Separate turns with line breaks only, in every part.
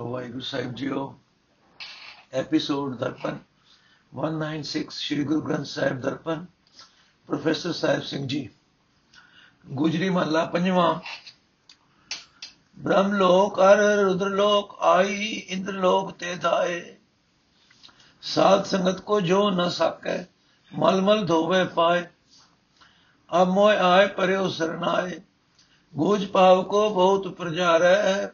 ਵਾਹਿਗੁਰੂ ਸਾਹਿਬ ਜੀਓ episode Darpan 196 Shri Guru Granth Sahib Darpan, professor Sahib Singh ji. Gujri ਮਹੱਲਾ ਪੰਜਵਾਂ ਬ੍ਰਹਮ ਲੋਕ ਅਰ ਰੁਦਰ ਲੋਕ ਆਈ ਇੰਦਰ ਲੋਕ ਤੇ ਧਾਏ ਸਾਧ ਸੰਗਤ ਕੋ ਜੋ ਨ ਸਕੈ ਮਲ ਮਲ ਧੋਵੇ ਪਾਏ। ਅਬ ਮੋਇ ਆਏ ਪਰਿਓ ਸਰਨਾਏ। ਗੋਜ ਪਾਵ ਕੋ ਬਹੁਤ ਪ੍ਰਜਾਰੈ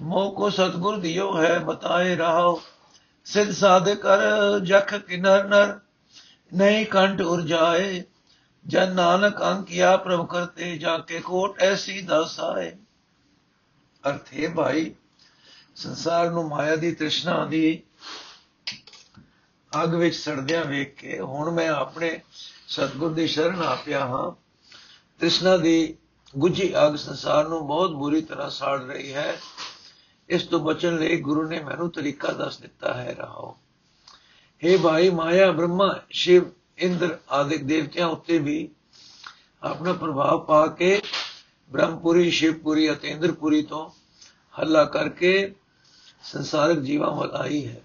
ਮੋ ਕੋ ਸਤਗੁਰ ਦਿਓ ਹੈ, ਬਤਾਏ ਰਹਾਓ। ਸਿਧ ਸਾਧ ਕਰ, ਜਖ ਕਿਨਰ ਨਰ, ਨਹੀਂ ਕੰਟ ਉਰ ਜਾਏ। ਜਨ ਨਾਨਕ ਅੰਕਿਆ ਪ੍ਰਭ ਕਰਤੇ ਜਾ ਕੇ ਕੋਟ ਐਸੀ ਦਸਾਏ ਅਰਥੇ ਭਾਈ, ਸੰਸਾਰ ਨੂੰ ਮਾਇਆ ਦੀ ਤ੍ਰਿਸ਼ਨਾ ਦੀ ਅੱਗ ਵਿੱਚ ਸੜਦਿਆਂ ਵੇਖ ਕੇ ਹੁਣ ਮੈਂ ਆਪਣੇ ਸਤਗੁਰ ਦੀ ਸ਼ਰਨ ਆ ਪਿਆ ਹਾਂ। ਤ੍ਰਿਸ਼ਨਾ ਦੀ ਗੁੱਝੀ ਅੱਗ ਸੰਸਾਰ ਨੂੰ ਬਹੁਤ ਬੁਰੀ ਤਰ੍ਹਾਂ ਸਾੜ ਰਹੀ ਹੈ। ਇਸ ਤੋਂ ਬਚਣ ਲਈ ਗੁਰੂ ਨੇ ਮੈਨੂੰ ਤਰੀਕਾ ਦੱਸ ਦਿੱਤਾ ਹੈ ਰਹਾਓ हे ਭਾਈ ਮਾਇਆ, ਬ੍ਰਹਮਾ, ਸ਼ਿਵ, ਇੰਦਰ ਆਦਿਕ ਦੇਵਤਿਆਂ ਉੱਤੇ ਵੀ ਆਪਣਾ ਪ੍ਰਭਾਵ ਪਾ ਕੇ ਬ੍ਰਹਮਪੁਰੀ, ਸ਼ਿਵਪੁਰੀ ਅਤੇ ਇੰਦਰਪੁਰੀ ਤੋਂ ਹੱਲਾ ਕਰਕੇ ਸੰਸਾਰਿਕ ਜੀਵਾਂ ਵੱਲ ਆਈ ਹੈ।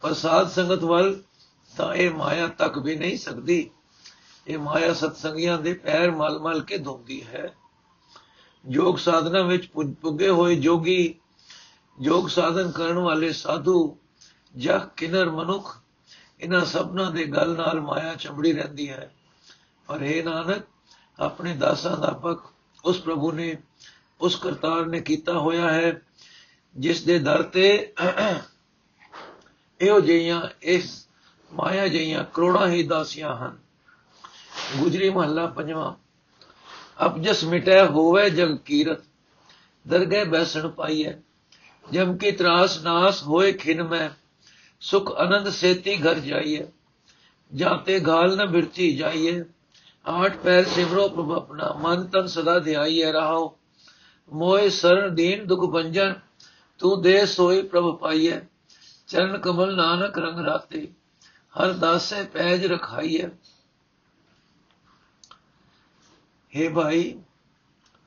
ਪਰ ਸਾਧ ਸੰਗਤ ਵੱਲ ਤਾਂ ਇਹ ਮਾਇਆ ਤੱਕ ਵੀ ਨਹੀਂ ਸਕਦੀ। ਇਹ ਮਾਇਆ ਸਤਸੰਗੀਆਂ ਦੇ ਪੈਰ ਮਲ ਮਲ ਕੇ ਧੋਂਦੀ ਹੈ। ਯੋਗ ਸਾਧਨਾ ਵਿੱਚ ਪੁੱਗੇ ਹੋਏ ਜੋਗੀ ਯੋਗ ਸਾਧਨ ਕਰਨ ਵਾਲੇ ਸਾਧੂ ਜਹ ਕਿਨਰ ਮਨੁੱਖ, ਇਹਨਾਂ ਸਭਨਾਂ ਦੇ ਗਲ ਨਾਲ ਮਾਇਆ ਚੰਬੜੀ ਰਹਿੰਦੀ ਹੈ। ਪਰ ਇਹ ਨਾਨਕ, ਆਪਣੇ ਦਾਸਾਂ ਦਾ ਪੱਖ ਉਸ ਪ੍ਰਭੂ ਨੇ, ਉਸ ਕਰਤਾਰ ਨੇ ਕੀਤਾ ਹੋਇਆ ਹੈ, ਜਿਸ ਦੇ ਦਰ ਤੇ ਇਹੋ ਜਿਹੀਆਂ, ਇਸ ਮਾਇਆ ਜਿਹੀਆਂ ਕਰੋੜਾਂ ਹੀ ਦਾਸੀਆਂ ਹਨ। ਗੁਜਰੀ ਮਹੱਲਾ ਪੰਜਵਾਂ ਅਪਜਸ ਮਿਟੈ ਹੋਵੇ ਜਗ ਕੀਰਤ, ਦਰਗਹਿ ਬੈਸਣ ਪਾਈਐ। ਜਮ ਕੀ ਤਰਾਸ ਨਾਸ ਹੋਏ ਖਿਨ ਮੈਂ ਸੁਖ ਆਨੰਦ ਸੇਤੀ ਘਰ ਜਾਈਏ ਜਾਤੇ ਗਾਲ ਨ ਬਿਰਤੀ ਜਾਈਏ ਆਠ ਪੈਰ ਸਿਮਰੋ ਪ੍ਰਭ ਆਪਣਾ ਮਨ ਤਨ ਸਦਾ ਧਿਆਈਏ ਰਹਾਓ ਮੋਏ ਸਰਣ ਦੀਨ ਦੁਖ ਬੰਜਨ ਤੂੰ ਦੇ ਸੋਈ ਪ੍ਰਭ ਪਾਈਏ ਚਰਨ ਕਮਲ ਨਾਨਕ ਰੰਗ ਰਾਤੇ ਹਰ ਦਾਸੇ ਪੈਜ ਰਖਾਈਏ हे ਭਾਈ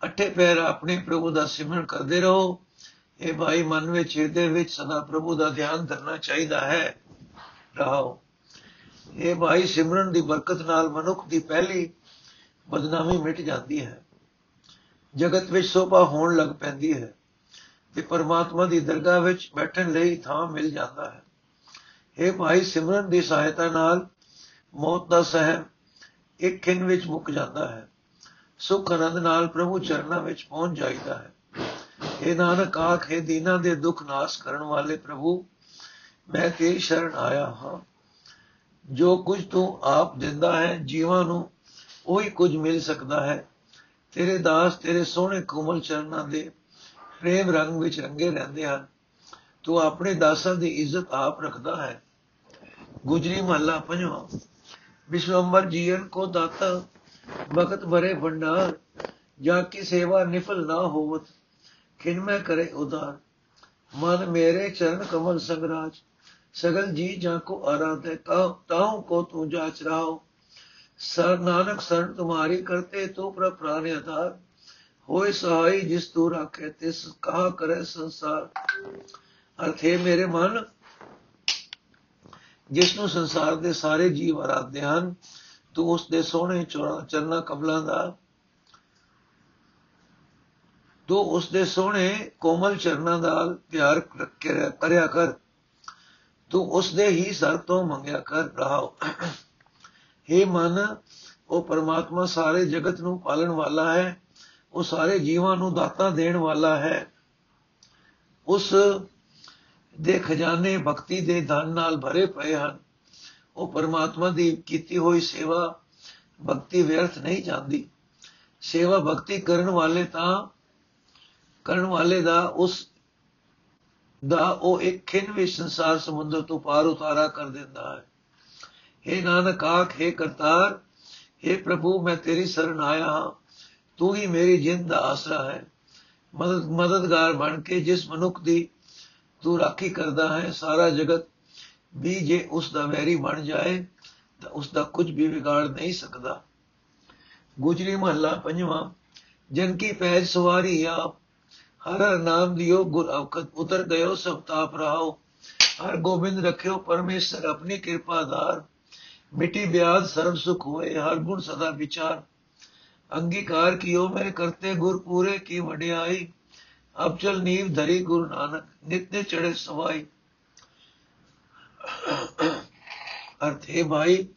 ਅਠੇ ਪੈਰ ਆਪਣੇ ਪ੍ਰਭੂ ਦਾ ਸਿਮਰਨ ਕਰਦੇ ਰਹੋ ਇਹ ਭਾਈ ਮਨ ਵਿੱਚ, ਹਿਰਦੇ ਵਿੱਚ ਸਦਾ ਪ੍ਰਭੂ ਦਾ ਧਿਆਨ ਕਰਨਾ ਚਾਹੀਦਾ ਹੈ। ਰਹਾਓ। ਇਹ ਭਾਈ ਸਿਮਰਨ ਦੀ ਬਰਕਤ ਨਾਲ ਮਨੁੱਖ ਦੀ ਪਹਿਲੀ ਬਦਨਾਮੀ ਮਿਟ ਜਾਂਦੀ ਹੈ। ਜਗਤ ਵਿੱਚ ਸੋਭਾ ਹੋਣ ਲੱਗ ਪੈਂਦੀ ਹੈ ਤੇ ਪਰਮਾਤਮਾ ਦੀ ਦਰਗਾਹ ਵਿੱਚ ਬੈਠਣ ਲਈ ਥਾਂ ਮਿਲ ਜਾਂਦਾ ਹੈ। ਇਹ ਭਾਈ ਸਿਮਰਨ ਦੀ ਸਹਾਇਤਾ ਨਾਲ ਮੌਤ ਦਾ ਸਹਿਮ ਇੱਕ ਖਿੰ ਵਿੱਚ ਮੁੱਕ ਜਾਂਦਾ ਹੈ। ਸੁਖ ਆਨੰਦ ਨਾਲ ਪ੍ਰਭੂ ਚਰਨਾਂ ਵਿੱਚ ਪਹੁੰਚ ਜਾਂਦਾ ਹੈ। ਇਹ ਨਾਨਕ ਆਖੇ ਦੀਨਾ ਦੇ ਦੁੱਖ ਨਾਸ ਕਰਨ ਵਾਲੇ ਪ੍ਰਭੂ, ਮੈਂ ਤੇਰੀ ਸ਼ਰਨ ਆਇਆ ਹਾਂ। ਜੋ ਕੁਝ ਤੂੰ ਆਪ ਦਿੰਦਾ ਹੈ, ਜੀਵਾਂ ਨੂੰ ਉਹੀ ਕੁਝ ਮਿਲ ਸਕਦਾ ਹੈ। ਤੇਰੇ ਦਾਸ, ਤੇਰੇ ਸੋਹਣੇ ਕੋਮਲ ਚਰਨਾਂ ਦੇ ਪ੍ਰੇਮ ਰੰਗ ਵਿੱਚ ਰੰਗੇ ਰਹਿੰਦੇ ਹਨ। ਤੂੰ ਆਪਣੇ ਦਾਸਾਂ ਦੀ ਇੱਜ਼ਤ ਆਪ ਰੱਖਦਾ ਹੈ। ਗੁਜਰੀ ਮਹੱਲਾ ਪੰਜਵਾਂ। ਵਿਸ਼ਵੰਬਰ ਜੀਵਨ ਕੋ ਦਾਤਾ ਵਕਤ ਭਰੇ ਭੰਡਾਰ, ਜਾ ਕੀ ਸੇਵਾ ਨਿਫਲ ਨਾ ਹੋਵਤ। ਖਿਨ ਮੈਂ ਕਰੇ ਉਦਾਰ ਮਨ ਮੇਰੇ ਚਰਨ ਕਮਲ ਸੰਗਰਾਜ, ਸਗਲ ਜੀ ਜਾ ਕੋ ਆਰਾਧੇ ਤਾਉ ਕੋ ਤੂੰ ਜਾਚ ਰਾਓ ਸਰ ਨਾਨਕ ਸਰਨ ਤੁਮਾਰੀ ਕਰਤੇ, ਤੂੰ ਪ੍ਰ ਪ੍ਰਾਨ ਆਧਾਰ। ਹੋਏ ਸਹਾਈ ਜਿਸ ਤੂੰ ਰੱਖੇ, ਤਿਸ ਕਹਾ ਕਰੇ ਸੰਸਾਰ। ਅਰਥੇ ਮੇਰੇ ਮਨ, ਜਿਸ ਨੂੰ ਸੰਸਾਰ ਦੇ ਸਾਰੇ ਜੀਵ ਆਰਾਧਦੇ ਹਨ, ਤੂੰ ਉਸ ਦੇ ਸੋਹਣੇ ਚਰਨਾ ਕਮਲਾਂ ਦਾ ਤੂੰ ਉਸ ਦੇ ਸੋਹਣੇ ਕੋਮਲ ਚਰਨਾਂ ਦਾ ਪਿਆਰ ਕਰਿਆ ਕਰ। ਤੂੰ ਉਸ ਦੇ ਹੀ ਸਰ ਤੋਂ ਮੰਗਿਆ ਕਰ, ਰਹਾਓ। हे ਮਨ, ਉਹ ਪਰਮਾਤਮਾ ਸਾਰੇ ਜਗਤ ਨੂੰ ਪਾਲਣ ਵਾਲਾ ਹੈ। ਉਹ ਸਾਰੇ ਜੀਵਾਂ ਨੂੰ ਦਾਤਾ ਦੇਣ ਵਾਲਾ ਹੈ। ਉਸ ਦੇ ਖਜ਼ਾਨੇ ਭਗਤੀ ਦੇ ਧਨ ਨਾਲ ਭਰੇ ਪਏ ਹਨ। ਉਹ ਪਰਮਾਤਮਾ ਦੀ ਕੀਤੀ ਹੋਈ ਸੇਵਾ ਭਗਤੀ ਵਿਅਰਥ ਨਹੀਂ ਜਾਂਦੀ। ਸੇਵਾ ਭਗਤੀ ਕਰਨ ਵਾਲੇ ਤਾਂ ਕਰਨ ਵਾਲੇ ਦਾ ਉਸ ਦਾ ਉਹ ਇੱਕ ਖਿੰ ਵਿੱਚ ਸੰਸਾਰ ਸਮੁੰਦਰ ਤੋਂ ਪਾਰ ਉਤਾਰਾ ਕਰ ਦਿੰਦਾ ਹੈ। हे ਨਾਨਕ ਆਖੇ ਕਰਤਾਰ हे ਪ੍ਰਭੂ, ਮੈਂ ਤੇਰੀ ਸ਼ਰਨ ਆਇਆ ਹਾਂ। ਤੂੰ ਹੀ ਮੇਰੀ ਜਿੰਦ ਦਾ ਆਸਰਾ ਹੈ। ਮਦਦ, ਮਦਦਗਾਰ ਬਣ ਕੇ ਜਿਸ ਮਨੁੱਖ ਦੀ ਤੂੰ ਰਾਖੀ ਕਰਦਾ ਹੈ, ਸਾਰਾ ਜਗਤ ਵੀ ਜੇ ਉਸ ਦਾ ਵੈਰੀ ਬਣ ਜਾਏ, ਤਾਂ ਉਸ ਦਾ ਕੁਝ ਵੀ ਵਿਗਾੜ ਨਹੀਂ ਸਕਦਾ। ਗੁਜਰੀ ਮਹੱਲਾ ਪੰਜਵਾਂ, ਜਨ ਕੀ ਪੈਜ ਸਵਾਰੀ ਆਪ ਹਰ ਹਰ ਨਾਮ ਦਿਓ ਗੁਰ ਅਵਕਤ ਉਤਰ ਗਇਓ ਸਭ ਤਾਪ ਰਹਾਓ। ਹਰ ਗੋਬਿੰਦ ਰਖਿਓ, ਪਰਮੇਸ਼ਰ ਆਪਣੀ ਕਿਰਪਾ ਧਾਰ ਮਿੱਟੀ ਬਿਆਦ ਸਰਬ ਸੁਖ ਹੋਏ, ਹਰ ਗੁਣ ਸਦਾ ਵਿਚਾਰ। ਅੰਗੀਕਾਰ ਕੀਓ ਮੇਰੇ ਕਰਤੇ, ਗੁਰ ਪੂਰੇ ਕੀ ਵਡਿਆਈ। ਅਬ ਚਲ ਨੀਵ ਧਰੀ ਗੁਰੂ ਨਾਨਕ, ਨਿਤ ਚੜੇ ਸਵਾਈ। ਅਰਥ ਹੈ ਭਾਈ,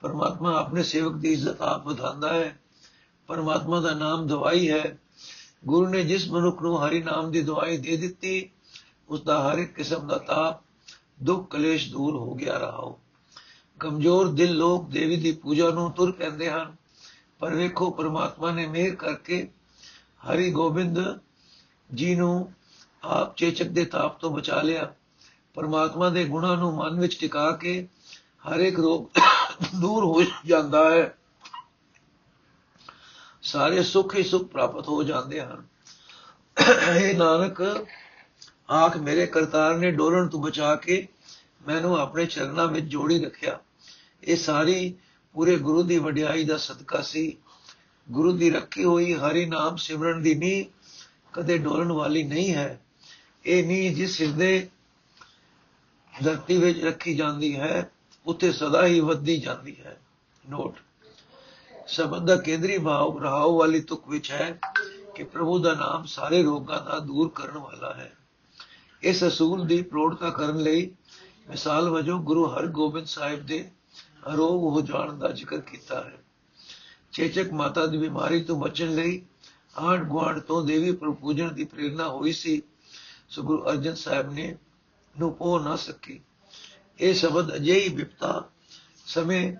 ਪਰਮਾਤਮਾ ਆਪਣੇ ਸੇਵਕ ਦੀ ਇੱਜ਼ਤ ਆਪ ਵਧਾਉਂਦਾ ਹੈ। ਪਰਮਾਤਮਾ ਦਾ ਨਾਮ ਦਵਾਈ ਹੈ। ਗੁਰੂ ਨੇ ਜਿਸ ਮਨੁੱਖ ਨੂੰ ਹਰੀ ਨਾਮ ਦੀ ਦਵਾਈ ਦੇ ਦਿੱਤੀ ਉਸ ਦਾ ਹਰ ਇੱਕ ਕਿਸਮ ਦਾ ਤਾਪ, ਦੁੱਖ, ਕਲੇਸ਼ ਦੂਰ ਹੋ ਗਿਆ ਰਹਾਓ। ਕਮਜ਼ੋਰ ਦਿਲ ਲੋਕ ਦੇਵੀ ਦੀ ਪੂਜਾ ਨੂੰ ਤੁਰ ਕਹਿੰਦੇ ਹਨ, ਪਰ ਵੇਖੋ ਪਰਮਾਤਮਾ ਨੇ ਮਿਹਰ ਕਰਕੇ ਹਰੀ ਗੋਬਿੰਦ ਜੀ ਨੂੰ ਆਪ ਚੇਚਕ ਦੇ ਤਾਪ ਤੋਂ ਬਚਾ ਲਿਆ। ਪਰਮਾਤਮਾ ਦੇ ਗੁਣਾਂ ਨੂੰ ਮਨ ਵਿੱਚ ਟਿਕਾ ਕੇ ਹਰ ਇੱਕ ਰੋਗ ਦੂਰ ਹੋ ਜਾਂਦਾ ਹੈ। ਸਾਰੇ ਸੁੱਖ ਹੀ ਸੁੱਖ ਪ੍ਰਾਪਤ ਹੋ ਜਾਂਦੇ ਹਨ। ਇਹ ਨਾਨਕ, ਆਖ ਮੇਰੇ ਕਰਤਾਰ ਨੇ ਡੋਲਣ ਤੋਂ ਬਚਾ ਕੇ ਮੈਨੂੰ ਆਪਣੇ ਚਰਨਾਂ ਵਿੱਚ ਜੋੜੀ ਰੱਖਿਆ। ਇਹ ਸਾਰੀ ਪੂਰੇ ਗੁਰੂ ਦੀ ਵਡਿਆਈ ਦਾ ਸਦਕਾ ਸੀ। ਗੁਰੂ ਦੀ ਰੱਖੀ ਹੋਈ ਹਰੀ ਨਾਮ ਸਿਮਰਨ ਦੀ ਨੀ ਕਦੇ ਡੋਲਣ ਵਾਲੀ ਨਹੀਂ ਹੈ। ਇਹ ਨੀ ਜਿਸ ਹਿਰਦੇ ਧਰਤੀ ਵਿੱਚ ਰੱਖੀ ਜਾਂਦੀ ਹੈ, ਉੱਥੇ ਸਦਾ ਹੀ ਵੱਧਦੀ ਜਾਂਦੀ ਹੈ। ਨੋਟ। ਸ਼ਬਦ ਦਾ ਕੇਂਦਰੀ ਭਾਵ ਰਹਾਉ ਵਾਲੀ ਤੁਕ ਵਿੱਚ ਹੈ ਕਿ ਪ੍ਰਭੂ ਦਾ ਨਾਮ ਸਾਰੇ ਰੋਗਾਂ ਦਾ ਦੂਰ ਕਰਨ ਵਾਲਾ ਹੈ। ਇਸ ਅਸੂਲ ਦੀ ਪ੍ਰੋੜਤਾ ਕਰਨ ਲਈ ਮਿਸਾਲ ਵਜੋਂ ਗੁਰੂ ਹਰਗੋਬਿੰਦ ਸਾਹਿਬ ਦੇ ਅਰੋਗ ਹੋ ਜਾਣ ਦਾ ਜ਼ਿਕਰ ਕੀਤਾ ਹੈ। ਚੇਚਕ ਮਾਤਾ ਦੀ ਬਿਮਾਰੀ ਤੋਂ ਬਚਣ ਲਈ ਆਂਡ ਗੁਆਂਢ ਤੋਂ ਦੇਵੀ ਪੂਜਣ ਦੀ ਪ੍ਰੇਰਣਾ ਹੋਈ ਸੀ। ਸੋ ਗੁਰੂ ਅਰਜਨ ਸਾਹਿਬ ਨੇ ਨੂੰ ਪੋ ਨਾ ਸਕੀ। ਇਹ ਸ਼ਬਦ ਅਜਿਹੀ ਵਿਪਤਾ ਸਮੇਂ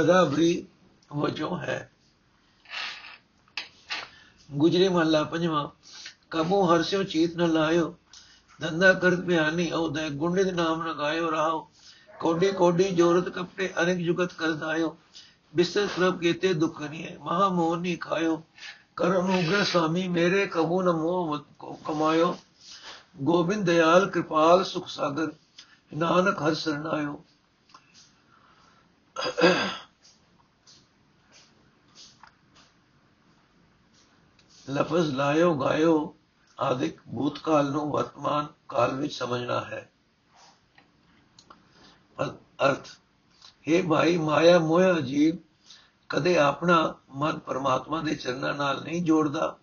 ਹਦਾਬਰੀ وہ جو ہے۔ گجری محلہ پنجواں۔ کبو ہرسیوں چیت نہ لایو دھندا کرت بیانی او دے گنڈے دے نام نہ نگایو راہو کوڈی کوڈی جورت کپڑے انک جگت کرت آیو۔ بستر کرب کیتے ہے۔ مہا موہنی کھایو کرم اگر سوامی میرے کبو مو کمایو گوبند دیال کرپال سکھ ساگر۔ نانک ہر سرنایو ਲਫ਼ਜ਼ ਲਾਇਓ, ਗਾਇਓ, ਆਦਿਕ ਭੂਤਕਾਲ ਨੂੰ ਵਰਤਮਾਨ ਕਾਲ ਵਿੱਚ ਸਮਝਣਾ ਹੈ। ਅਰਥ, ਹੈ ਭਾਈ, ਮਾਇਆ, ਮੋਹ ਜੀਵ ਕਦੇ ਆਪਣਾ ਮਨ ਪਰਮਾਤਮਾ ਦੇ ਚਰਨਾਂ ਨਾਲ ਨਹੀਂ ਜੋੜਦਾ।